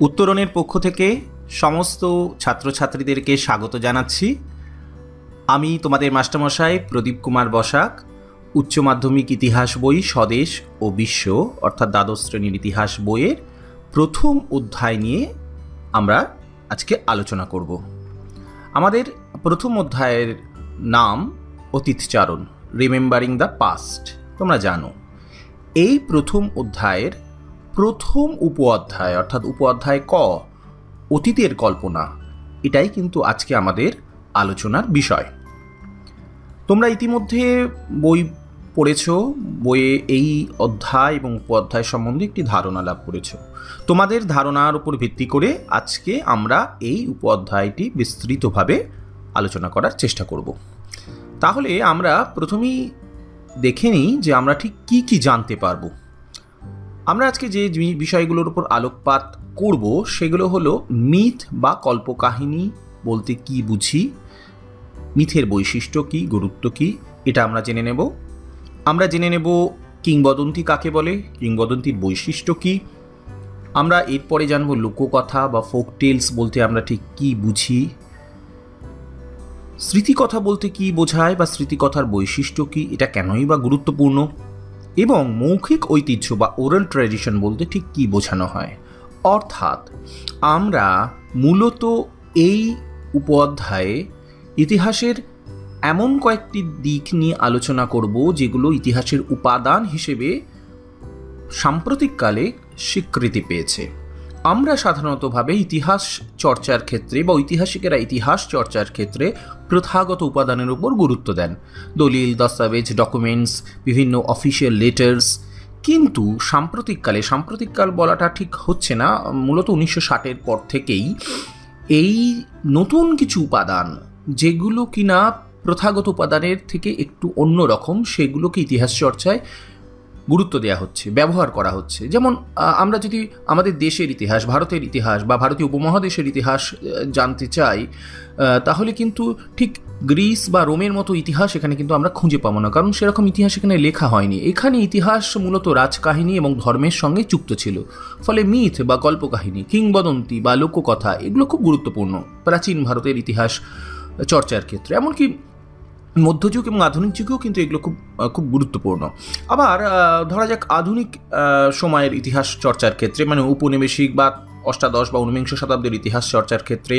উত্তরণের পক্ষ থেকে সমস্ত ছাত্রছাত্রীদেরকে স্বাগত জানাচ্ছি। আমি তোমাদের মাস্টারমশাই প্রদীপ কুমার বসাক, উচ্চ মাধ্যমিক ইতিহাস বই স্বদেশ ও বিশ্ব, অর্থাৎ দ্বাদশ শ্রেণির ইতিহাস বইয়ের প্রথম অধ্যায় নিয়ে আমরা আজকে আলোচনা করব। আমাদের প্রথম অধ্যায়ের নাম অতীতচারণ রিমেম্বারিং দ্য পাস্ট তোমরা জানো। এই প্রথম অধ্যায়ের প্রথম উপ অধ্যায় অর্থাৎ উপ অধ্যায় ক, অতীতের কল্পনা। এটাই কিন্তু আজকে আমাদের আলোচনার বিষয়। তোমরা ইতিমধ্যে বই পড়েছ, বইয়ে এই অধ্যায় এবং উপ অধ্যায় সম্বন্ধে একটি ধারণা লাভ করেছ। তোমাদের ধারণার উপর ভিত্তি করে আজকে আমরা এই উপ অধ্যায়টি বিস্তৃতভাবে আলোচনা করার চেষ্টা করব। তাহলে আমরা প্রথমেই দেখে নিই যে আমরা ঠিক কি কি জানতে পারব। আমরা আজকে যে বিষয়গুলোর উপর আলোকপাত করব, সেগুলো হলো মিথ বা কল্পকাহিনী বলতে কি বুঝি, মিথের বৈশিষ্ট্য কি, গুরুত্ব কি, এটা আমরা জেনে নেব। আমরা জেনে নেব কিংবদন্তি কাকে বলে, কিংবদন্তির বৈশিষ্ট্য কি। আমরা এরপরে জানব লোককথা বা ফোক টেলস বলতে আমরা ঠিক কি বুঝি। স্মৃতিকথা বলতে কি বোঝায় বা স্মৃতিকথার বৈশিষ্ট্য কি, এটা কেনই বা গুরুত্বপূর্ণ? এবং মৌখিক ঐতিহ্য বা ওরাল ট্র্যাডিশন বলতে ঠিক কি বোঝানো হয়? অর্থাৎ, আমরা মূলত এই উপাধ্যায়ে ইতিহাসের এমন কয়েকটি দিক নিয়ে আলোচনা করব যেগুলো ইতিহাসের উপাদান হিসেবে সাম্প্রতিককালে স্বীকৃতি পেয়েছে। আমরা সাধারণতভাবে ইতিহাস চর্চার ক্ষেত্রে বা ঐতিহাসিকেরা ইতিহাস চর্চার ক্ষেত্রে প্রথাগত উপাদানের উপর গুরুত্ব দেন। দলিল, দস্তাবেজ ডকুমেন্টস বিভিন্ন অফিসিয়াল লেটার্স কিন্তু সাম্প্রতিককালে, সাম্প্রতিককাল বলাটা ঠিক হচ্ছে না। মূলত উনিশশো ষাটের পর থেকেই এই নতুন কিছু উপাদান, যেগুলো কিনা প্রথাগত উপাদানের থেকে একটু অন্য রকম, সেগুলোকে ইতিহাস চর্চায় গুরুত্ব দেওয়া হচ্ছে, ব্যবহার করা হচ্ছে। যেমন আমরা যদি আমাদের দেশের ইতিহাস, ভারতের ইতিহাস বা ভারতীয় উপমহাদেশের ইতিহাস জানতে চাই তাহলে কিন্তু ঠিক গ্রিস বা রোমের মতো ইতিহাস এখানে কিন্তু আমরা খুঁজে পাবো না। কারণ সেরকম ইতিহাস এখানে লেখা হয়নি। এখানে ইতিহাস মূলত রাজকাহিনী এবং ধর্মের সঙ্গে যুক্ত ছিল। ফলে মিথ বা কল্পকাহিনী কিংবদন্তি বা লোককথা এগুলো খুব গুরুত্বপূর্ণ প্রাচীন ভারতের ইতিহাস চর্চার ক্ষেত্রে। এমনকি মধ্যযুগ এবং আধুনিক যুগেও কিন্তু এগুলো খুব খুব গুরুত্বপূর্ণ। আবার ধরা যাক আধুনিক সময়ের ইতিহাস চর্চার ক্ষেত্রে মানে উপনিবেশিক বা অষ্টাদশ বা ঊনবিংশ শতাব্দীর ইতিহাস চর্চার ক্ষেত্রে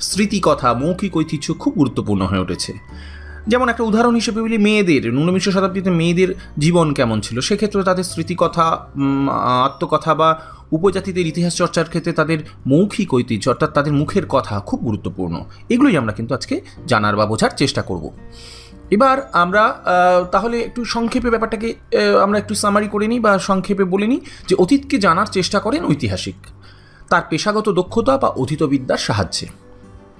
স্মৃতিকথা, মৌখিক ঐতিহ্য খুব গুরুত্বপূর্ণ হয়ে উঠেছে। যেমন একটা উদাহরণ হিসেবে বলি মেয়েদের, ঊনবিংশ শতাব্দীতে মেয়েদের জীবন কেমন ছিল? সেক্ষেত্রে তাদের স্মৃতিকথা আত্মকথা বা উপজাতিদের ইতিহাস চর্চার ক্ষেত্রে তাদের মৌখিক ঐতিহ্য, অর্থাৎ তাদের মুখের কথা খুব গুরুত্বপূর্ণ। এগুলোই আমরা কিন্তু আজকে জানার বা বোঝার চেষ্টা করব। এবার আমরা তাহলে একটু সংক্ষেপে ব্যাপারটাকে আমরা একটু সামারি করে নিই বা সংক্ষেপে বলে নিই যে অতীতকে জানার চেষ্টা করেন ঐতিহাসিক। তার পেশাগত দক্ষতা বা অতীতবিদ্যার সাহায্যে।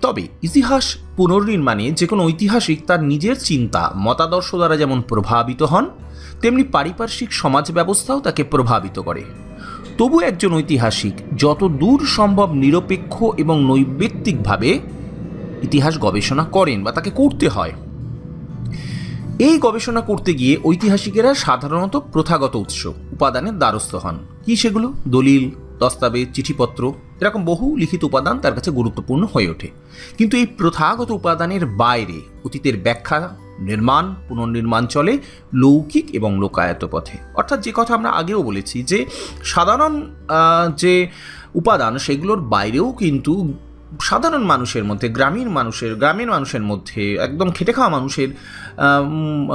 তবে ইতিহাস পুনর্নির্মাণে যে কোনো ঐতিহাসিক তার নিজের চিন্তা, মতাদর্শ দ্বারা যেমন প্রভাবিত হন, তেমনি পারিপার্শ্বিক সমাজ ব্যবস্থাও তাকে প্রভাবিত করে। তবু একজন ঐতিহাসিক, যত দূর সম্ভব নিরপেক্ষ এবং নৈবেত্তিকভাবে ইতিহাস গবেষণা করেন বা তাকে করতে হয়। এই গবেষণা করতে গিয়ে ঐতিহাসিকেরা সাধারণত প্রথাগত উৎস, উপাদানের দ্বারস্থ হন। কি সেগুলো? দলিল দস্তাবেজ, চিঠিপত্র, এরকম বহু লিখিত উপাদান তার কাছে গুরুত্বপূর্ণ হয়ে ওঠে। কিন্তু এই প্রথাগত উপাদানের বাইরে অতীতের ব্যাখ্যা, নির্মাণ, পুনর্নির্মাণ চলে লৌকিক এবং লোকায়ত পথে। অর্থাৎ যে কথা আমরা আগেও বলেছি যে সাধারণ যে উপাদান সেগুলোর বাইরেও কিন্তু সাধারণ মানুষের মধ্যে, গ্রামীণ মানুষের গ্রামীণ মানুষের মধ্যে, একদম খেটে খাওয়া মানুষের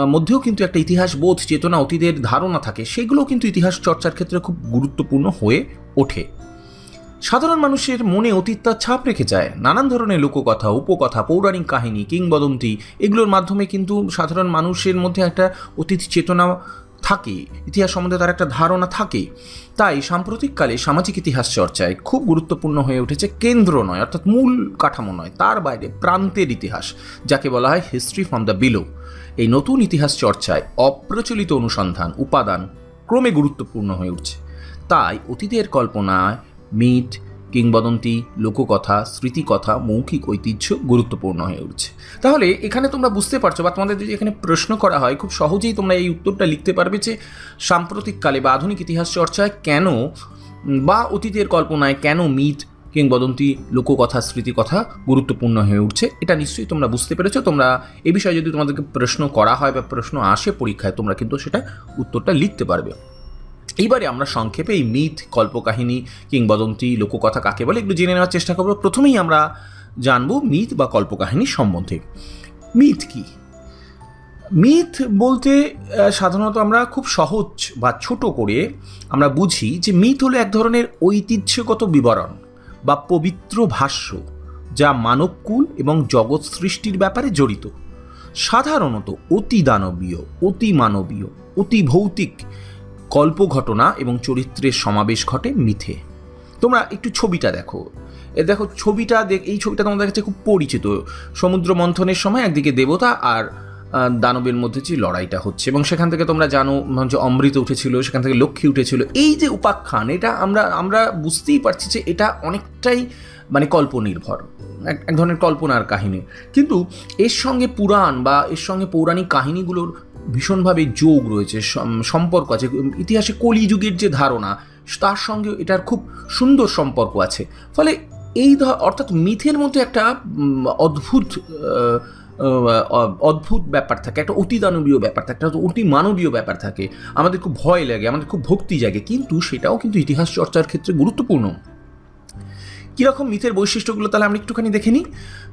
মধ্যেও কিন্তু একটা ইতিহাস বোধ, চেতনা, অতীতের ধারণা থাকে। সেগুলো কিন্তু ইতিহাস চর্চার ক্ষেত্রে খুব গুরুত্বপূর্ণ হয়ে ওঠে। সাধারণ মানুষের মনে অতীত তার ছাপ রেখে যায়। নানান ধরনের লোককথা, উপকথা, পৌরাণিক কাহিনী, কিংবদন্তি, এগুলোর মাধ্যমে কিন্তু সাধারণ মানুষের মধ্যে একটা অতীত চেতনা থাকে, ইতিহাস সম্বন্ধে তার একটা ধারণা থাকে। তাই সাম্প্রতিককালে সামাজিক ইতিহাস চর্চায় খুব গুরুত্বপূর্ণ হয়ে উঠেছে কেন্দ্র নয়, অর্থাৎ মূল কাঠামো নয়, তার বাইরে প্রান্তের ইতিহাস, যাকে বলা হয় হিস্ট্রি ফ্রম দ্য বিলো এই নতুন ইতিহাস চর্চায় অপ্রচলিত অনুসন্ধান, উপাদান ক্রমে গুরুত্বপূর্ণ হয়ে উঠছে। তাই অতীতের কল্পনায় মিথ, কিংবদন্তি, লোককথা, স্মৃতিকথা, মৌখিক ঐতিহ্য গুরুত্বপূর্ণ হয়ে উঠছে। তাহলে এখানে তোমরা বুঝতে পারছ বা তোমাদের যদি এখানে প্রশ্ন করা হয়, খুব সহজেই তোমরা এই উত্তরটা লিখতে পারবে যে সাম্প্রতিককালে বা আধুনিক ইতিহাস চর্চায় কেন বা অতীতের কল্পনায় কেন মিথ, কিংবদন্তি, লোককথা, স্মৃতিকথা গুরুত্বপূর্ণ হয়ে উঠছে, এটা নিশ্চয়ই তোমরা বুঝতে পেরেছ। তোমরা এ বিষয়ে যদি তোমাদেরকে প্রশ্ন করা হয় বা প্রশ্ন আসে পরীক্ষায়, তোমরা কিন্তু সেটা উত্তরটা লিখতে পারবে। এইবারে আমরা সংক্ষেপে এই মিথ, কল্পকাহিনী কিংবদন্তি, লোককথা কাকে বলে, এগুলো জেনে নেওয়ার চেষ্টা করব। প্রথমেই আমরা জানব মিথ বা কল্পকাহিনী সম্বন্ধে। মিথ কি? মিথ বলতে সাধারণত আমরা খুব সহজ বা ছোট করে আমরা বুঝি যে মিথ হলো এক ধরনের ঐতিহ্যগত বিবরণ বা পবিত্র ভাষ্য যা মানবকুল এবং জগৎ সৃষ্টির ব্যাপারে জড়িত। সাধারণত অতি দানবীয়, অতি মানবীয়, অতি ভৌতিক কল্পঘটনা এবং চরিত্রের সমাবেশ ঘটে মিথে। তোমরা একটু ছবিটা দেখো। এ দেখো, ছবিটা দেখ, এই ছবিটা তোমাদের কাছে খুব পরিচিত। সমুদ্র মন্থনের সময় একদিকে দেবতা আর দানবের মধ্যে যে লড়াইটা হচ্ছে এবং সেখান থেকে তোমরা জানো যে অমৃত উঠেছিল, সেখান থেকে লক্ষ্মী উঠেছিল। এই যে উপাখ্যান, এটা আমরা আমরা বুঝতেই পারছি যে এটা অনেকটাই মানে কল্পনির্ভর এক ধরনের কল্পনার কাহিনী। কিন্তু এর সঙ্গে পুরাণ বা এর সঙ্গে পৌরাণিক কাহিনীগুলোর ভীষণভাবে যোগ রয়েছে সম্পর্ক আছে, ইতিহাসে কলিযুগের যে ধারণা, তার সঙ্গে এটার খুব সুন্দর সম্পর্ক আছে। ফলে এই অর্থাৎ মিথের মধ্যে একটা অদ্ভুত অদ্ভুত ব্যাপার থাকে, একটা অতি দানবীয় ব্যাপার থাকে, একটা অতি মানবীয় ব্যাপার থাকে। আমাদের খুব ভয় লাগে, আমাদের খুব ভক্তি জাগে, কিন্তু সেটাও কিন্তু ইতিহাস চর্চার ক্ষেত্রে গুরুত্বপূর্ণ। কীরকম মিথের বৈশিষ্ট্যগুলো তাহলে আমরা একটুখানি দেখে নিই?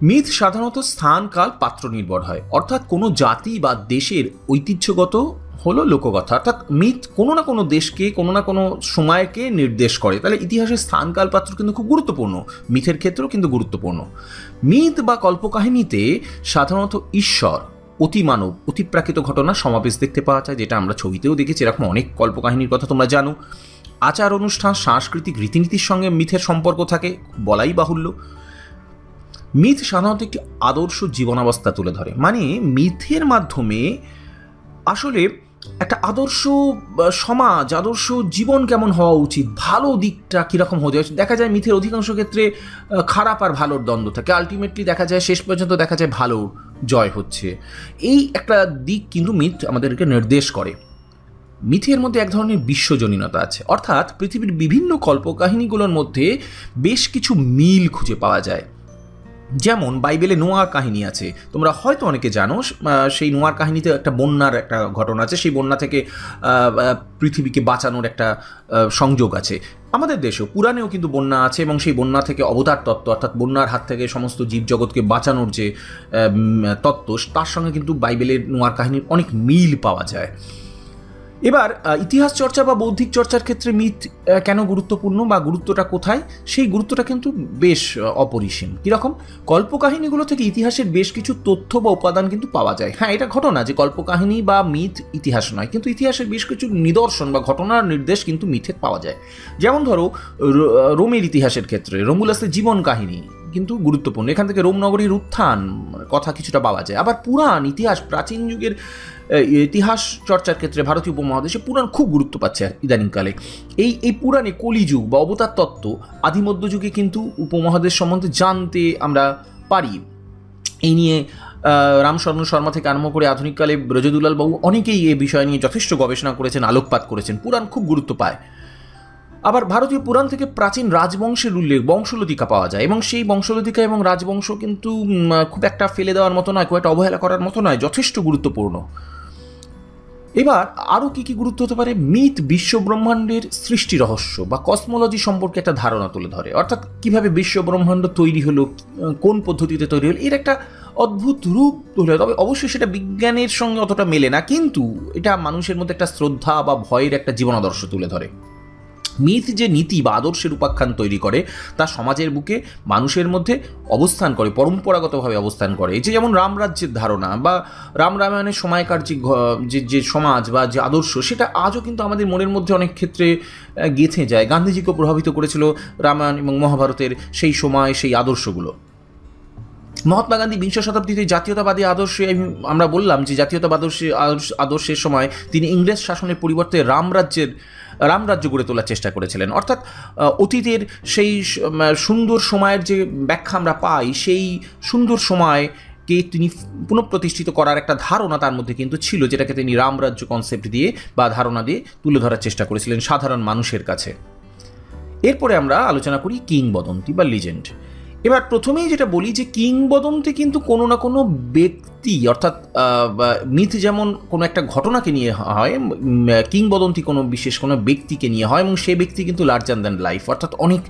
মিথ সাধারণত স্থান, কাল, পাত্র নির্ভর হয়। অর্থাৎ কোনো জাতি বা দেশের ঐতিহ্যগত হলো লোককথা অর্থাৎ মিথ কোনো না কোনো দেশকে, কোনো না কোনো সময়কে নির্দেশ করে। তাহলে ইতিহাসের স্থান কালপাত্র কিন্তু খুব গুরুত্বপূর্ণ। মিথের ক্ষেত্রেও কিন্তু গুরুত্বপূর্ণ। মিথ বা কল্পকাহিনীতে সাধারণত ঈশ্বর, অতিমানব, অতিপ্রাকৃত ঘটনা সমাবেশ দেখতে পাওয়া যায়, যেটা আমরা ছবিতেও দেখেছি। এরকম অনেক কল্পকাহিনীর কথা তোমরা জানো। আচার অনুষ্ঠান, সাংস্কৃতিক রীতিনীতির সঙ্গে মিথের সম্পর্ক থাকে, বলাই বাহুল্য। মিথ সাধারণত একটি আদর্শ জীবনাবস্থা তুলে ধরে। মানে মিথের মাধ্যমে আসলে একটা আদর্শ সমাজ, আদর্শ জীবন কেমন হওয়া উচিত? ভালো দিকটা কীরকম হতে দেখা যায় মিথের অধিকাংশ ক্ষেত্রে খারাপ আর ভালোর দ্বন্দ্ব থাকে। আলটিমেটলি দেখা যায়, শেষ পর্যন্ত দেখা যায় ভালোর জয় হচ্ছে। এই একটা দিক কিন্তু মিথ আমাদেরকে নির্দেশ করে। মিথের মধ্যে এক ধরনের বিশ্বজনীনতা আছে। অর্থাৎ পৃথিবীর বিভিন্ন কল্পকাহিনীগুলোর মধ্যে বেশ কিছু মিল খুঁজে পাওয়া যায়। যেমন বাইবেলে নোয়ার কাহিনী আছে। তোমরা হয়তো অনেকে জানো সেই নোয়ার কাহিনীতে একটা বন্যার একটা ঘটনা আছে। সেই বন্যা থেকে পৃথিবীকে বাঁচানোর একটা সংযোগ আছে। আমাদের দেশেও পুরাণেও কিন্তু বন্যা আছে এবং সেই বন্যা থেকে অবতার তত্ত্ব, অর্থাৎ বন্যার হাত থেকে সমস্ত জীবজগৎকে বাঁচানোর যে তত্ত্ব, তার সঙ্গে কিন্তু বাইবেলের নোয়ার কাহিনীর অনেক মিল পাওয়া যায়। এবার ইতিহাস চর্চা বা বৌদ্ধিক চর্চার ক্ষেত্রে মিথ কেন গুরুত্বপূর্ণ বা গুরুত্বটা কোথায়? সেই গুরুত্বটা কিন্তু বেশ অপরিসীম। কীরকম? কল্পকাহিনীগুলো থেকে ইতিহাসের বেশ কিছু তথ্য বা উপাদান কিন্তু পাওয়া যায়। হ্যাঁ এটা ঘটনা যে কল্পকাহিনী বা মিথ ইতিহাস নয়, কিন্তু ইতিহাসের বেশ কিছু নিদর্শন বা ঘটনার নির্দেশ কিন্তু মিথে পাওয়া যায়। যেমন ধরো রোমের ইতিহাসের ক্ষেত্রে রোমুলাসের জীবন কাহিনী কিন্তু গুরুত্বপূর্ণ। এখান থেকে রোমনগরীর উত্থান কথা কিছুটা পাওয়া যায়। আবার পুরাণ, ইতিহাস, প্রাচীন যুগের ইতিহাস চর্চার ক্ষেত্রে ভারতীয় উপমহাদেশে পুরাণ খুব গুরুত্ব পাচ্ছে ইদানিংকালে। এই এই পুরাণে কলিযুগ বা অবতার তত্ত্ব আদিমধ্যযুগে কিন্তু উপমহাদেশ সম্বন্ধে জানতে আমরা পারি। এই নিয়ে রামশরণ শর্মা থেকে আরম্ভ করে আধুনিককালে ব্রজদুলাল বাবু অনেকেই এ বিষয় নিয়ে যথেষ্ট গবেষণা করেছেন, আলোকপাত করেছেন, পুরাণ খুব গুরুত্ব পায়। আবার ভারতীয় পুরাণ থেকে প্রাচীন রাজবংশের উল্লেখ বংশলতিকা পাওয়া যায় এবং সেই বংশলতিকা এবং রাজবংশ কিন্তু খুব একটা ফেলে দেওয়ার মতো নয়, খুব একটা অবহেলা করার মতো নয়, যথেষ্ট গুরুত্বপূর্ণ। এবার আরও কী কী গুরুত্ব হতে পারে? মিথ বিশ্বব্রহ্মাণ্ডের সৃষ্টি রহস্য বা কসমোলজি সম্পর্কে একটা ধারণা তুলে ধরে। অর্থাৎ কীভাবে বিশ্বব্রহ্মাণ্ড তৈরি হলো কোন পদ্ধতিতে তৈরি হলো, এর একটা অদ্ভুত রূপ তুলে তবে অবশ্যই সেটা বিজ্ঞানের সঙ্গে অতটা মেলে না, কিন্তু এটা মানুষের মধ্যে একটা শ্রদ্ধা বা ভয়ের একটা জীবনাদর্শ তুলে ধরে। মিথ যে নীতি বা আদর্শের উপাখ্যান তৈরি করে, তা সমাজের বুকে মানুষের মধ্যে অবস্থান করে, পরম্পরাগতভাবে অবস্থান করে। এই যে যেমন রামরাজ্যের ধারণা বা রাম রামায়ণের সময়কার যে যে সমাজ বা যে আদর্শ, সেটা আজও কিন্তু আমাদের মনের মধ্যে অনেক ক্ষেত্রে গেঁথে যায়। গান্ধীজিকেও প্রভাবিত করেছিল রামায়ণ এবং মহাভারতের সেই সময় সেই আদর্শগুলো। মহাত্মা গান্ধী বিংশ শতাব্দীতে জাতীয়তাবাদী আদর্শে আমরা বললাম যে জাতীয়তাবাদ আদর্শের সময় তিনি ইংরেজ শাসনের পরিবর্তে রামরাজ্যের রামরাজ্য গড়ে তোলার চেষ্টা করেছিলেন। অর্থাৎ অতীতের সেই সুন্দর সময়ের যে ব্যাখ্যা আমরা পাই, সেই সুন্দর সময় কে তিনি পুনঃপ্রতিষ্ঠিত করার একটা ধারণা তার মধ্যে কিন্তু ছিল, যেটাকে তিনি রামরাজ্য কনসেপ্ট দিয়ে বা ধারণা দিয়ে তুলে ধরার চেষ্টা করেছিলেন সাধারণ মানুষের কাছে। এরপরে আমরা আলোচনা করি কিংবদন্তি বা লিজেন্ড এবার প্রথমেই যেটা বলি যে কিংবদন্তি কিন্তু কোনো না কোনো ব্যক্তি, অর্থাৎ মিথ যেমন কোনো একটা ঘটনাকে নিয়ে হয় কিংবদন্তি কোনো বিশেষ কোনো ব্যক্তিকে নিয়ে হয় এবং সে ব্যক্তি কিন্তু লার্জার দ্যান লাইফ অর্থাৎ অনেক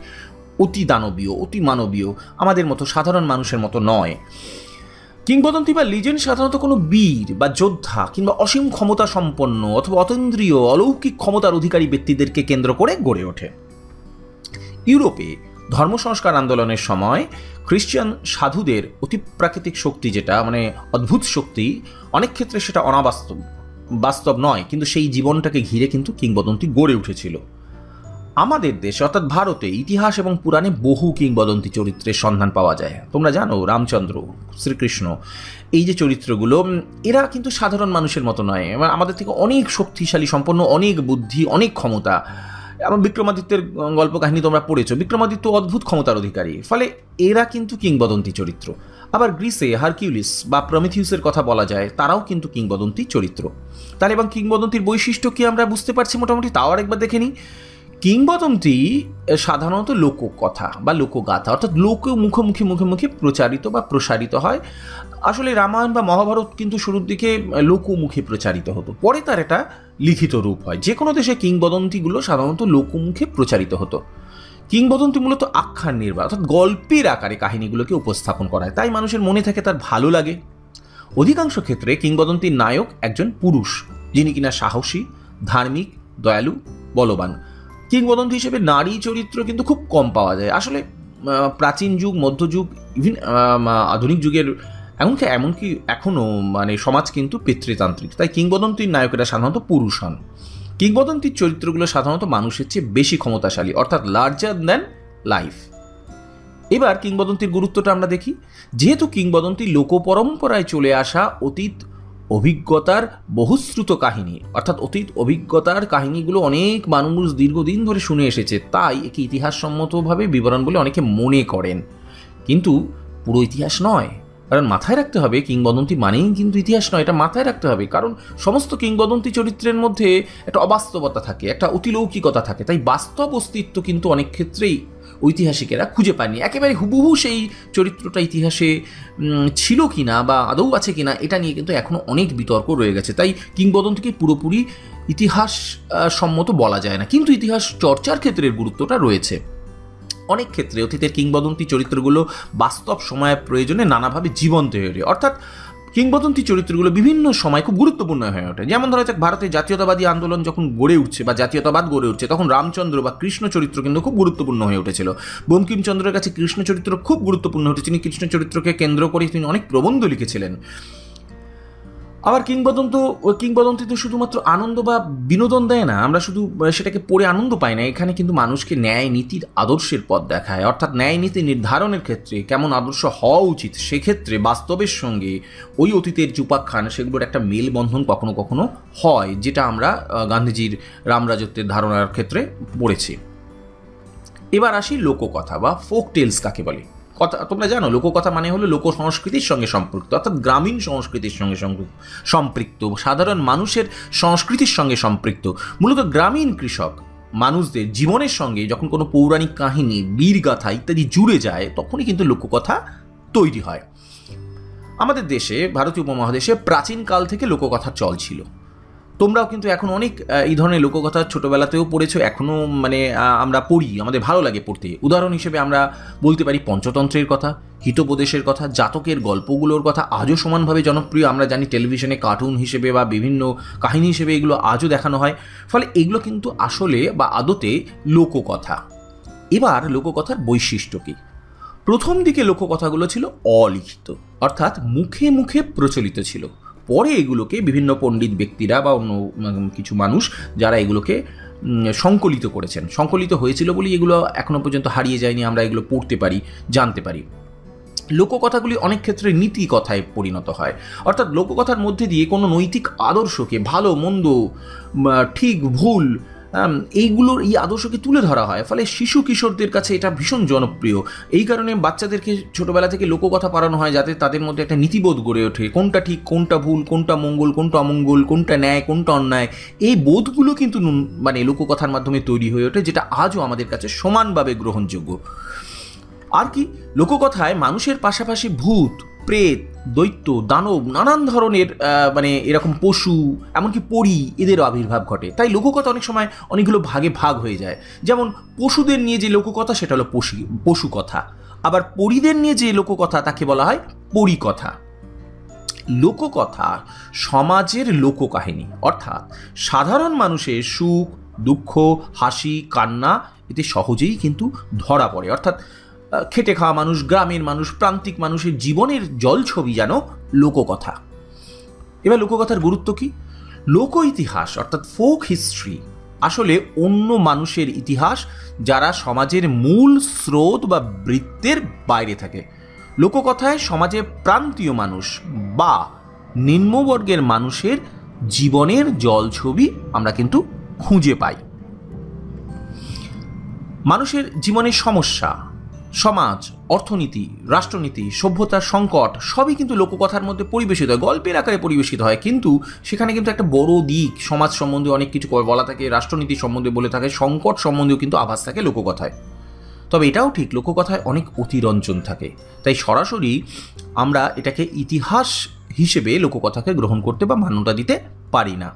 অতি দানবীয়, অতি মানবীয়, আমাদের মতো সাধারণ মানুষের মতো নয়। কিংবদন্তি বা লিজেন্ড সাধারণত কোনো বীর বা যোদ্ধা কিংবা অসীম ক্ষমতা সম্পন্ন অথবা অতীন্দ্রিয়, অলৌকিক ক্ষমতার অধিকারী ব্যক্তিদেরকে কেন্দ্র করে গড়ে ওঠে। ইউরোপে ধর্ম সংস্কার আন্দোলনের সময় খ্রিস্টান সাধুদের অতিপ্রাকৃতিক শক্তি যেটা মানে অদ্ভুত শক্তি, অনেক ক্ষেত্রে সেটা অনাবাস্তব, বাস্তব নয়, কিন্তু সেই জীবনটাকে ঘিরে কিন্তু কিংবদন্তি গড়ে উঠেছিল। আমাদের দেশে, অর্থাৎ ভারতে, ইতিহাস এবং পুরাণে বহু কিংবদন্তি চরিত্রের সন্ধান পাওয়া যায়। তোমরা জানো, রামচন্দ্র, শ্রীকৃষ্ণ, এই যে চরিত্রগুলো এরা কিন্তু সাধারণ মানুষের মতো নয়। আমাদের থেকে অনেক শক্তিশালী, সম্পন্ন, অনেক বুদ্ধি, অনেক ক্ষমতা এবং বিক্রমাদিত্যের গল্প কাহিনী তোমরা পড়েছো, বিক্রমাদিত্য অদ্ভুত ক্ষমতার অধিকারী। ফলে এরা কিন্তু কিংবদন্তি চরিত্র। আবার গ্রিসে হারকিউলিস বা প্রমিথিউসের কথা বলা যায়, তারাও কিন্তু কিংবদন্তি চরিত্র। তাহলে এবং কিংবদন্তির বৈশিষ্ট্য কি আমরা বুঝতে পারছি মোটামুটি? তাও আরেকবার দেখে নিই। কিংবদন্তি সাধারণত লোককথা বা লোকগাথা, অর্থাৎ লোক মুখোমুখি মুখে মুখে প্রচারিত বা প্রসারিত হয়। আসলে রামায়ণ বা মহাভারত কিন্তু শুরুর দিকে লোকমুখে প্রচারিত হতো। পরে তার এটা লিখিত রূপ হয়। যে কোনো দেশে কিংবদন্তিগুলো সাধারণত লোকমুখে প্রচারিত হতো। কিংবদন্তি মূলত আখ্যান নির্বাহ অর্থাৎ গল্পের আকারে কাহিনীগুলোকে উপস্থাপন করায় তাই মানুষের মনে থাকে তার ভালো লাগে। অধিকাংশ ক্ষেত্রে কিংবদন্তির নায়ক একজন পুরুষ, যিনি কিনা সাহসী, ধার্মিক, দয়ালু, বলবান। কিংবদন্তি হিসেবে নারী চরিত্র কিন্তু খুব কম পাওয়া যায়। আসলে প্রাচীন যুগ, মধ্যযুগ ইভিন আধুনিক যুগের এমনকি এমনকি এখনও মানে সমাজ কিন্তু পিতৃতান্ত্রিক। তাই কিংবদন্তির নায়কেরা সাধারণত পুরুষ হন। কিংবদন্তির চরিত্রগুলো সাধারণত মানুষের চেয়ে বেশি ক্ষমতাশালী, অর্থাৎ লার্জার দ্যান লাইফ এবার কিংবদন্তির গুরুত্বটা আমরা দেখি। যেহেতু কিংবদন্তি লোকপরম্পরায় চলে আসা অতীত অভিজ্ঞতার বহুশ্রুত কাহিনী, অর্থাৎ অতীত অভিজ্ঞতার কাহিনীগুলো অনেক মানুষ দীর্ঘদিন ধরে শুনে এসেছে, তাই একে ইতিহাসসম্মতভাবে বিবরণ বলে অনেকে মনে করেন। কিন্তু পুরো ইতিহাস নয়। কারণ মাথায় রাখতে হবে, কিংবদন্তি মানেই কিন্তু ইতিহাস নয়, এটা মাথায় রাখতে হবে। কারণ সমস্ত কিংবদন্তি চরিত্রের মধ্যে একটা অবাস্তবতা থাকে, একটা অতিলৌকিকতা থাকে। তাই বাস্তব অস্তিত্ব কিন্তু অনেক ক্ষেত্রেই ঐতিহাসিকেরা খুঁজে পায়নি একেবারে হুবহু সেই চরিত্রটা ইতিহাসে ছিল কি না বা আদৌ আছে কিনা, এটা নিয়ে কিন্তু এখনও অনেক বিতর্ক রয়ে গেছে। তাই কিংবদন্তিকে পুরোপুরি ইতিহাস সম্মত বলা যায় না। কিন্তু ইতিহাস চর্চার ক্ষেত্রের গুরুত্বটা রয়েছে। অনেক ক্ষেত্রে অতীতের কিংবদন্তি চরিত্রগুলো বাস্তব সময়ের প্রয়োজনে নানাভাবে জীবন্ত হয়ে ওঠে অর্থাৎ কিংবদন্তি চরিত্রগুলো বিভিন্ন সময় খুব গুরুত্বপূর্ণ হয়ে ওঠে। যেমন ধরা যাক ভারতের জাতীয়তাবাদী আন্দোলন যখন গড়ে উঠছে বা জাতীয়তাবাদ গড়ে উঠছে, তখন রামচন্দ্র বা কৃষ্ণ চরিত্র কিন্তু খুব গুরুত্বপূর্ণ হয়ে উঠেছিল। বঙ্কিমচন্দ্রের কাছে কৃষ্ণ চরিত্র খুব গুরুত্বপূর্ণ হয়েছে। তিনি কৃষ্ণ চরিত্রকে কেন্দ্র করে তিনি অনেক প্রবন্ধ লিখেছিলেন। আবার কিংবদন্ত কিংবদন্তি তো শুধুমাত্র আনন্দ বা বিনোদন দেয় না, আমরা শুধু সেটাকে পড়ে আনন্দ পাই না। এখানে কিন্তু মানুষকে ন্যায় নীতির আদর্শের পথ দেখায়। অর্থাৎ ন্যায় নীতি নির্ধারণের ক্ষেত্রে কেমন আদর্শ হওয়া উচিত, সেক্ষেত্রে বাস্তবের সঙ্গে ওই অতীতের যুপাখ্যান সেগুলোর একটা মেলবন্ধন কখনো কখনো হয়, যেটা আমরা গান্ধীজির রামরাজত্বের ধারণার ক্ষেত্রে পড়েছি। এবার আসি লোককথা বা ফোক টেলস কাকে বলে। কথা, তোমরা জানো, লোককথা মানে হলো লোক সংস্কৃতির সঙ্গে সম্পৃক্ত, অর্থাৎ গ্রামীণ সংস্কৃতির সঙ্গে সম্পৃক্ত, সাধারণ মানুষের সংস্কৃতির সঙ্গে সম্পৃক্ত। মূলত গ্রামীণ কৃষক, মানুষদের জীবনের সঙ্গে যখন কোনো পৌরাণিক কাহিনী, বীরগাথা ইত্যাদি জুড়ে যায়, তখনই কিন্তু লোককথা তৈরি হয়। আমাদের দেশে, ভারতীয় উপমহাদেশে প্রাচীনকাল থেকে লোককথার চল ছিল। তোমরাও কিন্তু এখন অনেক এই ধরনের লোককথা ছোটোবেলাতেও পড়েছো এখনও মানে আমরা পড়ি, আমাদের ভালো লাগে পড়তে। উদাহরণ হিসেবে আমরা বলতে পারি পঞ্চতন্ত্রের কথা, হিতোপদেশের কথা, জাতকের গল্পগুলোর কথা, আজও সমানভাবে জনপ্রিয়। আমরা জানি টেলিভিশনে কার্টুন হিসেবে বা বিভিন্ন কাহিনী হিসেবে এগুলো আজও দেখানো হয়। ফলে এগুলো কিন্তু আসলে বা আদতে লোককথা। এবার লোককথার বৈশিষ্ট্য কী? প্রথম দিকে লোককথাগুলো ছিল অলিখিত, অর্থাৎ মুখে মুখে প্রচলিত ছিল। পরে এগুলোকে বিভিন্ন পণ্ডিত ব্যক্তিরা বা অন্য কিছু মানুষ যারা এগুলোকে সংকলিত করেছেন। সংকলিত হয়েছিল বলে এগুলো এখনও পর্যন্ত হারিয়ে যায়নি, আমরা এগুলো পড়তে পারি, জানতে পারি। লোককথাগুলি অনেক ক্ষেত্রে নীতি কথায় পরিণত হয়। অর্থাৎ লোককথার মধ্যে দিয়ে কোনো নৈতিক আদর্শকে ভালো, মন্দ ঠিক, ভুল এইগুলোর এই আদর্শকে তুলে ধরা হয়। ফলে শিশু কিশোরদের কাছে এটা ভীষণ জনপ্রিয়। এই কারণে বাচ্চাদেরকে ছোটবেলা থেকে লোককথা পড়ানো হয় যাতে তাদের মধ্যে একটা নীতিবোধ গড়ে ওঠে। কোনটা ঠিক, কোনটা ভুল, কোনটা মঙ্গল, কোনটা অমঙ্গল, কোনটা ন্যায়, কোনটা অন্যায়। এই বোধগুলো কিন্তু মানে লোককথার মাধ্যমে তৈরি হয়ে ওঠে, যেটা আজও আমাদের কাছে সমানভাবে গ্রহণযোগ্য। আর কি? লোককথায় মানুষের পাশাপাশি ভূত প্রেত, দৈত্য, দানব, নানান ধরনের মানে এরকম পশু, এমনকি পরী, এদেরও আবির্ভাব ঘটে। তাই লোককথা অনেক সময় অনেকগুলো ভাগে ভাগ হয়ে যায়। যেমন পশুদের নিয়ে যে লোককথা সেটা হলো পশু পশু কথা। আবার পরীদের নিয়ে যে লোককথা তাকে বলা হয় পরিকথা লোককথা সমাজের লোককাহিনী অর্থাৎ সাধারণ মানুষের সুখ, দুঃখ, হাসি, কান্না, এতে সহজেই কিন্তু ধরা পড়ে। অর্থাৎ খেটে খাওয়া মানুষ, গ্রামের মানুষ, প্রান্তিক মানুষের জীবনের জলছবি যেন লোককথা। এবার লোককথার গুরুত্ব কি? লোক ইতিহাস অর্থাৎ ফোক হিস্ট্রি, আসলে অন্য মানুষের ইতিহাস যারা সমাজের মূল স্রোত বা বৃত্তের বাইরে থাকে। লোককথায় সমাজে প্রান্তীয় মানুষ বা নিম্নবর্গের মানুষের জীবনের জল ছবি আমরা কিন্তু খুঁজে পাই। মানুষের জীবনের সমস্যা সমাজ, অর্থনীতি, রাষ্ট্রনীতি সভ্যতার সংকট, সবই কিন্তু লোককথার মধ্যে পরিবেশিত হয়, গল্পের আকারে পরিবেশিত হয়। কিন্তু সেখানে কিন্তু একটা বড় দিক, সমাজ সম্বন্ধে অনেক কিছু বলা থাকে, রাষ্ট্রনীতি সম্বন্ধে বলে থাকে, সংকট সম্বন্ধেও কিন্তু আভাস থাকে লোককথায়। তবে এটাও ঠিক, লোককথায় অনেক অতিরঞ্জন থাকে। তাই সরাসরি আমরা এটাকে ইতিহাস হিসেবে লোককথাকে গ্রহণ করতে বা মান্যতা দিতে পারি না।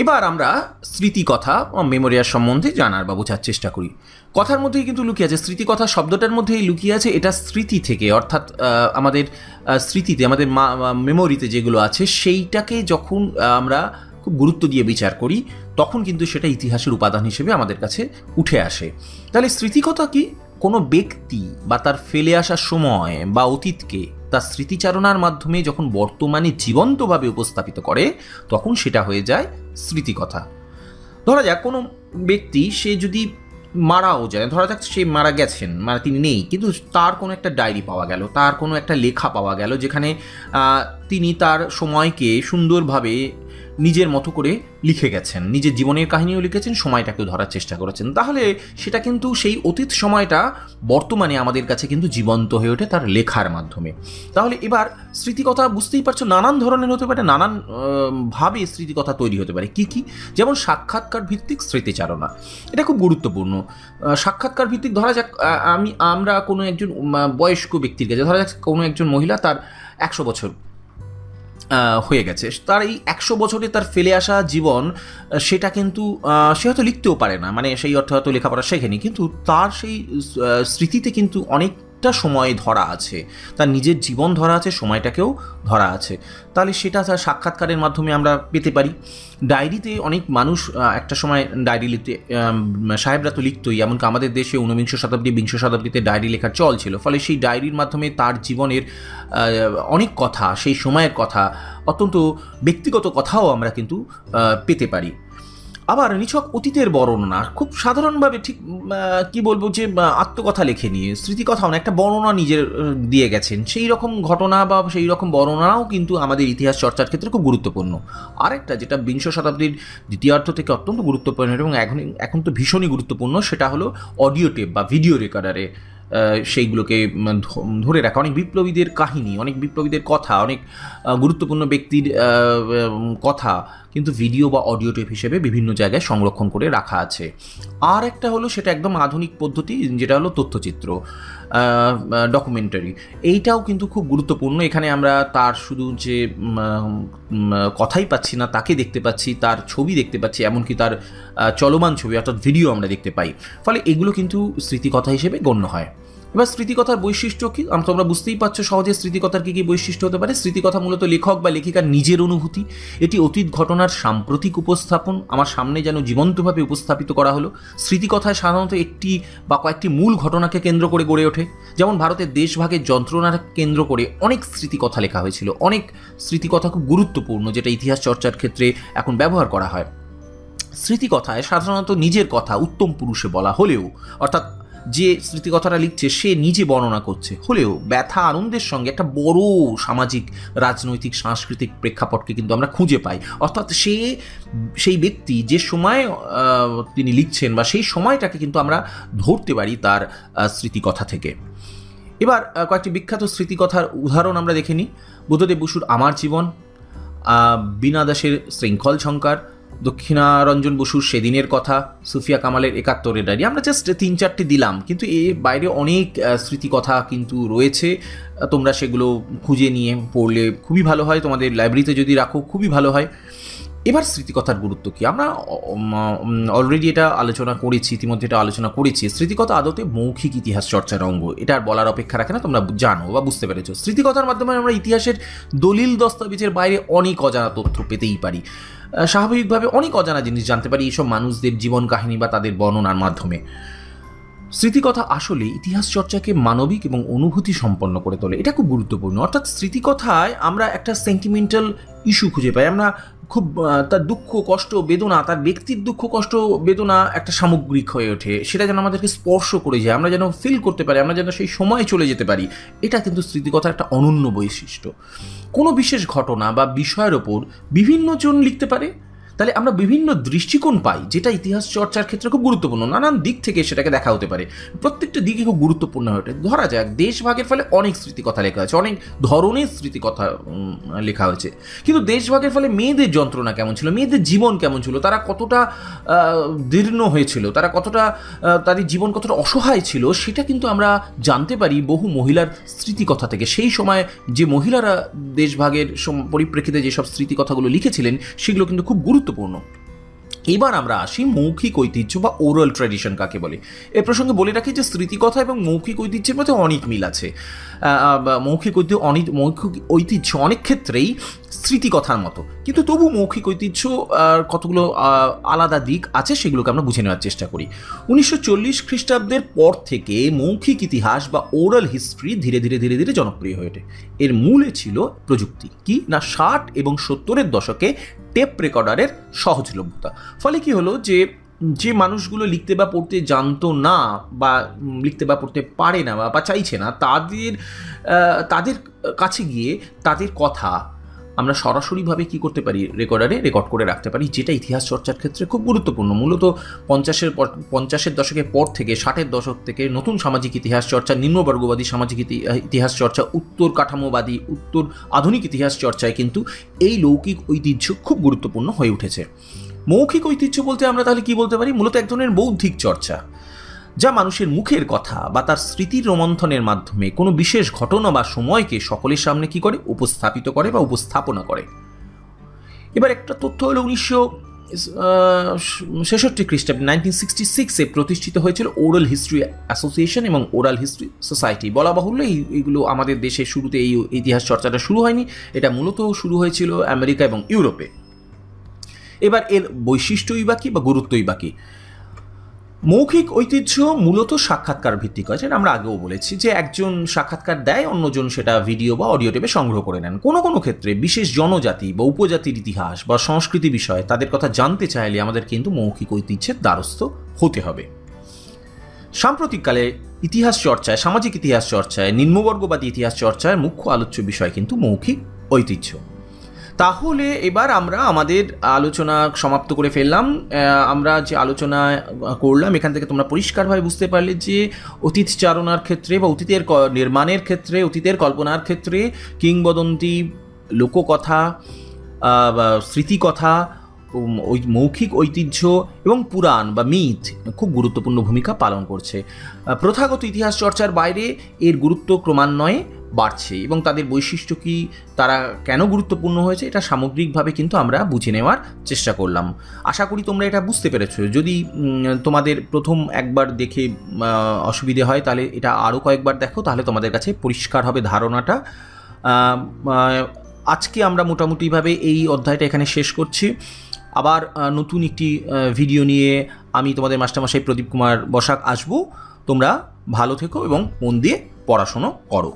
এবার আমরা স্মৃতিকথা ও মেমোরিয়ার সম্বন্ধে জানার বা বোঝার চেষ্টা করি। কথার মধ্যেই কিন্তু লুকিয়ে আছে, স্মৃতিকথা শব্দটার মধ্যেই লুকিয়ে আছে এটা স্মৃতি থেকে, অর্থাৎ আমাদের স্মৃতিতে, আমাদের মেমোরিতে যেগুলো আছে সেইটাকে যখন আমরা খুব গুরুত্ব দিয়ে বিচার করি, তখন কিন্তু সেটা ইতিহাসের উপাদান হিসেবে আমাদের কাছে উঠে আসে। তাহলে স্মৃতিকথা কি কোনো ব্যক্তি বা তার ফেলে আসা সময় বা অতীতকে তার স্মৃতিচারণার মাধ্যমে যখন বর্তমানে জীবন্তভাবে উপস্থাপিত করে, তখন সেটা হয়ে যায় স্মৃতিকথা। ধরা যাক কোনো ব্যক্তি সে যদি মারাও যায়, ধরা যাক সে মারা গেছেন মানে তিনি নেই, কিন্তু তার কোনো একটা ডায়েরি পাওয়া গেল, তার কোনো একটা লেখা পাওয়া গেল, যেখানে তিনি তার সময়কে সুন্দরভাবে নিজের মতো করে লিখে গেছেন। নিজের জীবনের কাহিনীও লিখেছেন, সময়টাকেও ধরার চেষ্টা করেছেন। তাহলে সেটা কিন্তু সেই অতীত সময়টা বর্তমানে আমাদের কাছে কিন্তু জীবন্ত হয়ে ওঠে তার লেখার মাধ্যমে। তাহলে এবার স্মৃতিকথা বুঝতেই পারছ, নানান ধরনের হতে পারে, নানান ভাবে স্মৃতিকথা তৈরি হতে পারে। কি কি? যেমন সাক্ষাৎকার ভিত্তিক স্মৃতিচারণা। এটা খুব গুরুত্বপূর্ণ। সাক্ষাৎকার ভিত্তিক ধরা যাক আমি, আমরা কোনো একজন বয়স্ক ব্যক্তির কাছে, ধরা যাক কোনো একজন মহিলা তার একশো বছর হয়ে গেছে। তার এই একশো বছরে তার ফেলে আসা জীবন সেটা কিন্তু সে হয়তো লিখতেও পারে না। মানে সেই অর্থে হয়তো লেখাপড়া শেখেনি। কিন্তু তার সেই স্মৃতিতে কিন্তু অনেকটা সময় ধরা আছে। তার নিজের জীবন ধরা আছে, সময়টাকেও ধরা আছে। তাহলে সেটা তার সাক্ষাৎকারের মাধ্যমে আমরা পেতে পারি। ডায়েরিতে অনেক মানুষ একটা সময় ডায়েরি লিখতে সাহেবরা তো লিখতই। এমনকি আমাদের দেশে ঊনবিংশ শতাব্দী, বিংশ শতাব্দীতে ডায়েরি লেখার চল ছিল। ফলে সেই ডায়েরির মাধ্যমে তার জীবনের অনেক কথা, সেই সময়ের কথা, অত্যন্ত ব্যক্তিগত কথাও আমরা কিন্তু পেতে পারি। আবার নিছক অতীতের বর্ণনা, খুব সাধারণভাবে ঠিক কি বলব যে আত্মকথা লেখে নিয়ে, স্মৃতিকথাও না, একটা বর্ণনা নিজের দিয়ে গেছেন। সেই রকম ঘটনা বা সেই রকম বর্ণনাও কিন্তু আমাদের ইতিহাস চর্চার ক্ষেত্রে খুব গুরুত্বপূর্ণ। আরেকটা যেটা বিংশ শতাব্দীর দ্বিতীয়ার্ধ থেকে অত্যন্ত গুরুত্বপূর্ণ এবং এখন এখন তো ভীষণই গুরুত্বপূর্ণ, সেটা হলো অডিও টেপ বা ভিডিও রেকর্ডারে সেইগুলোকে ধরে রাখা। অনেক বিপ্লবীদের কাহিনী, অনেক বিপ্লবীদের কথা, অনেক গুরুত্বপূর্ণ ব্যক্তির কথা কিন্তু ভিডিও বা অডিও টেপ হিসেবে বিভিন্ন জায়গায় সংরক্ষণ করে রাখা আছে। আর একটা হলো সেটা একদম আধুনিক পদ্ধতি, যেটা হলো তথ্যচিত্র। ডকুমেন্টারি এইটাও কিন্তু খুব গুরুত্বপূর্ণ। এখানে আমরা তার শুধু যে কথাই পাচ্ছি না, তাকে দেখতে পাচ্ছি, তার ছবি দেখতে পাচ্ছি, এমনকি তার চলমান ছবি, অর্থাৎ ভিডিও আমরা দেখতে পাই। ফলে এগুলো কিন্তু স্মৃতিকথা হিসেবে গণ্য হয়। এবার স্মৃতিকথার বৈশিষ্ট্য কি? তোমরা বুঝতেই পারছ সহজে স্মৃতিকথার কী কী বৈশিষ্ট্য হতে পারে। স্মৃতিকথা মূলত লেখক বা লেখিকার নিজের অনুভূতি। এটি অতীত ঘটনার সাম্প্রতিক উপস্থাপন, আমার সামনে যেন জীবন্তভাবে উপস্থাপিত করা হলো। স্মৃতিকথায় সাধারণত একটি বা কয়েকটি মূল ঘটনাকে কেন্দ্র করে গড়ে ওঠে। যেমন ভারতের দেশভাগের যন্ত্রণার কেন্দ্র করে অনেক স্মৃতিকথা লেখা হয়েছিল। অনেক স্মৃতিকথা খুব গুরুত্বপূর্ণ, যেটা ইতিহাস চর্চার ক্ষেত্রে এখন ব্যবহার করা হয়। স্মৃতিকথায় সাধারণত নিজের কথা উত্তম পুরুষে বলা হলেও, অর্থাৎ যে স্মৃতিকথাটা লিখছে, সে নিজে বর্ণনা করছে। হলেও ব্যথা আনন্দের সঙ্গে একটা বড় সামাজিক, রাজনৈতিক, সাংস্কৃতিক প্রেক্ষাপটকে কিন্তু আমরা খুঁজে পাই। অর্থাৎ সে, সেই ব্যক্তি যে সময় তিনি লিখছেন বা সেই সময়টাকে কিন্তু আমরা ধরতে পারি তার স্মৃতিকথা থেকে। এবার কয়েকটি বিখ্যাত স্মৃতিকথার উদাহরণ আমরা দেখে নিই। বুদ্ধদেব বসুর আমার জীবন বীণা দাসের শৃঙ্খল ঝঙ্কার দক্ষিণারঞ্জন বসুর সেদিনের কথা, সুফিয়া কামালের একাত্তরের ডায়েরি। আমরা জাস্ট তিন চারটি দিলাম, কিন্তু এর বাইরে অনেক স্মৃতিকথা কিন্তু রয়েছে। তোমরা সেগুলো খুঁজে নিয়ে পড়লে খুবই ভালো হয়। তোমাদের লাইব্রেরিতে যদি রাখো, খুবই ভালো হয়। এবার স্মৃতিকথার গুরুত্ব কী? আমরা অলরেডি এটা আলোচনা করেছি, ইতিমধ্যে এটা আলোচনা করেছি। স্মৃতিকথা আদতে মৌখিক ইতিহাস চর্চার অঙ্গ। এটা আর বলার অপেক্ষা রাখে না, তোমরা জানো বা বুঝতে পেরেছ। স্মৃতিকথার মাধ্যমে আমরা ইতিহাসের দলিল দস্তাবেজের বাইরে অনেক অজানা তথ্য পেতেই পারি। স্বাভাবিকভাবে অনেক অজানা জিনিস জানতে পারি এইসব মানুষদের জীবন কাহিনী বা তাদের বর্ণনার মাধ্যমে। স্মৃতিকথা আসলে ইতিহাস চর্চাকে মানবিক এবং অনুভূতি সম্পন্ন করে তোলে। এটা খুব গুরুত্বপূর্ণ। অর্থাৎ স্মৃতিকথায় আমরা একটা সেন্টিমেন্টাল ইস্যু খুঁজে পাই। আমরা খুব তার দুঃখ, কষ্ট, বেদনা, তার ব্যক্তির দুঃখ, কষ্ট, বেদনা একটা সামগ্রিক হয়ে ওঠে। সেটা যেন আমাদেরকে স্পর্শ করে যায়, আমরা যেন ফিল করতে পারি, আমরা যেন সেই সময় চলে যেতে পারি। এটা কিন্তু স্মৃতিকথার একটা অনন্য বৈশিষ্ট্য। কোনো বিশেষ ঘটনা বা বিষয়ের ওপর বিভিন্ন জন লিখতে পারে তাহলে আমরা বিভিন্ন দৃষ্টিকোণ পাই যেটা ইতিহাস চর্চার ক্ষেত্রে খুব গুরুত্বপূর্ণ। নানান দিক থেকে সেটাকে দেখা হতে পারে। প্রত্যেকটা দিকে খুব গুরুত্বপূর্ণ হয়ে ওঠে। ধরা যাক, দেশভাগের ফলে অনেক স্মৃতিকথা লেখা হয়েছে, অনেক ধরনের স্মৃতিকথা লেখা হয়েছে। কিন্তু দেশভাগের ফলে মেয়েদের যন্ত্রণা কেমন ছিল? মেয়েদের জীবন কেমন ছিল? তারা কতটা দীর্ণ হয়েছিল? তারা কতটা তাদের জীবন কতটা অসহায় ছিল? সেটা কিন্তু আমরা জানতে পারি বহু মহিলার স্মৃতিকথা থেকে। সেই সময় যে মহিলারা দেশভাগের পরিপ্রেক্ষিতে যেসব স্মৃতিকথাগুলো লিখেছিলেন, সেগুলো কিন্তু খুব গুরুত্ব গুরুত্বপূর্ণ। এবার আমরা আসি মৌখিক ঐতিহ্য বা ওরাল ট্র্যাডিশন কাকে বলে। এ প্রসঙ্গে বলে রাখি যে স্মৃতিকথা এবং মৌখিক ঐতিহ্যের মধ্যে অনেক মিল আছে। মৌখিক ঐতিহ্য অনেক, মৌখিক ঐতিহ্য অনেক ক্ষেত্রেই স্মৃতিকথার মতো। কিন্তু তবু মৌখিক ঐতিহ্য কতগুলো আলাদা দিক আছে সেগুলোকে আমরা বুঝে নেওয়ার চেষ্টা করি। উনিশশো চল্লিশ খ্রিস্টাব্দের পর থেকে মৌখিক ইতিহাস বা ওরাল হিস্ট্রি ধীরে ধীরে ধীরে ধীরে জনপ্রিয় হয়ে ওঠে। এর মূলে ছিল প্রযুক্তি। কি? না, ষাট এবং সত্তরের দশকে টেপ রেকর্ডারের সহজলভ্যতা। ফলে কি হলো যে যে মানুষগুলো লিখতে বা পড়তে জানতো না বা লিখতে বা পড়তে পারে না বা চাইছে না, তাদের তাদের কাছে গিয়ে তাদের কথা আমরা সরাসরিভাবে কি করতে পারি? রেকর্ডারে রেকর্ড করে রাখতে পারি, যেটা ইতিহাস চর্চার ক্ষেত্রে খুব গুরুত্বপূর্ণ। মূলত পঞ্চাশের পর, পঞ্চাশের দশকের পর থেকে, ষাটের দশক থেকে নতুন সামাজিক ইতিহাস চর্চা নিম্নবর্গবাদী সামাজিক ইতিহাস চর্চা, উত্তর কাঠামোবাদী, উত্তর আধুনিক ইতিহাস চর্চায় কিন্তু এই লৌকিক ঐতিহ্য খুব গুরুত্বপূর্ণ হয়ে উঠেছে। মৌখিক ঐতিহ্য বলতে আমরা তাহলে কি বলতে পারি? মূলত এক ধরনের বৌদ্ধিক চর্চা। যা মানুষের মুখের কথা বা তার স্মৃতির রোমন্থনের মাধ্যমে কোনো বিশেষ ঘটনা বা সময়কে সকলের সামনে কি করে? উপস্থাপিত করে বা উপস্থাপনা করে। এবার একটা তথ্য হলো উনিশশো ছেষট্টি খ্রিস্টাব্দে নাইনটিন সিক্সটি সিক্সে প্রতিষ্ঠিত হয়েছিল ওরাল হিস্ট্রি অ্যাসোসিয়েশন এবং ওরাল হিস্ট্রি সোসাইটি। বলা বাহুল্য এইগুলো আমাদের দেশে শুরুতে এই ইতিহাস চর্চাটা শুরু হয়নি। এটা মূলত শুরু হয়েছিল আমেরিকা এবং ইউরোপে। এবার এর বৈশিষ্ট্যই বাকি বা গুরুত্বই বাকি মৌখিক ঐতিহ্য মূলত সাক্ষাৎকার ভিত্তিক হয়, যেটা আমরা আগেও বলেছি যে একজন সাক্ষাৎকার দেয়, অন্যজন সেটা ভিডিও বা অডিও টেপে সংগ্রহ করে নেন। কোনো কোনো ক্ষেত্রে বিশেষ জনজাতি বা উপজাতির ইতিহাস বা সংস্কৃতি বিষয়ে তাদের কথা জানতে চাইলে আমাদের কিন্তু মৌখিক ঐতিহ্যের দ্বারস্থ হতে হবে। সাম্প্রতিককালে ইতিহাস চর্চায়, সামাজিক ইতিহাস চর্চায়, নিম্নবর্গবাদী ইতিহাস চর্চায় মুখ্য আলোচ্য বিষয় কিন্তু মৌখিক ঐতিহ্য। তাহলে এবার আমরা আমাদের আলোচনা সমাপ্ত করে ফেললাম। আমরা যে আলোচনা করলাম, এখান থেকে তোমরা পরিষ্কারভাবে বুঝতে পারলে যে অতীত চারণার ক্ষেত্রে বা অতীতের নির্মাণের ক্ষেত্রে, অতীতের কল্পনার ক্ষেত্রে, কিংবদন্তি লোককথা স্মৃতিকথা ওই মৌখিক ঐতিহ্য এবং পুরাণ বা মিথ খুব গুরুত্বপূর্ণ ভূমিকা পালন করছে। প্রথাগত ইতিহাস চর্চার বাইরে এর গুরুত্ব ক্রমান্বয়ে বাড়ছে এবং তাদের বৈশিষ্ট্য কি, তারা কেন গুরুত্বপূর্ণ হয়েছে, এটা সামগ্রিকভাবে কিন্তু আমরা বুঝে নেওয়ার চেষ্টা করলাম। আশা করি তোমরা এটা বুঝতে পেরেছ। যদি তোমাদের প্রথম একবার দেখে অসুবিধে হয়, তাহলে এটা আরও কয়েকবার দেখো, তাহলে তোমাদের কাছে পরিষ্কার হবে ধারণাটা। আজকে আমরা মোটামুটিভাবে এই অধ্যায়টা এখানে শেষ করছি। আবার নতুন একটি ভিডিও নিয়ে আমি তোমাদের মাস্টারমশাই প্রদীপ কুমার বসাক আসব। তোমরা ভালো থেকো এবং মন দিয়ে পড়াশুনো করো।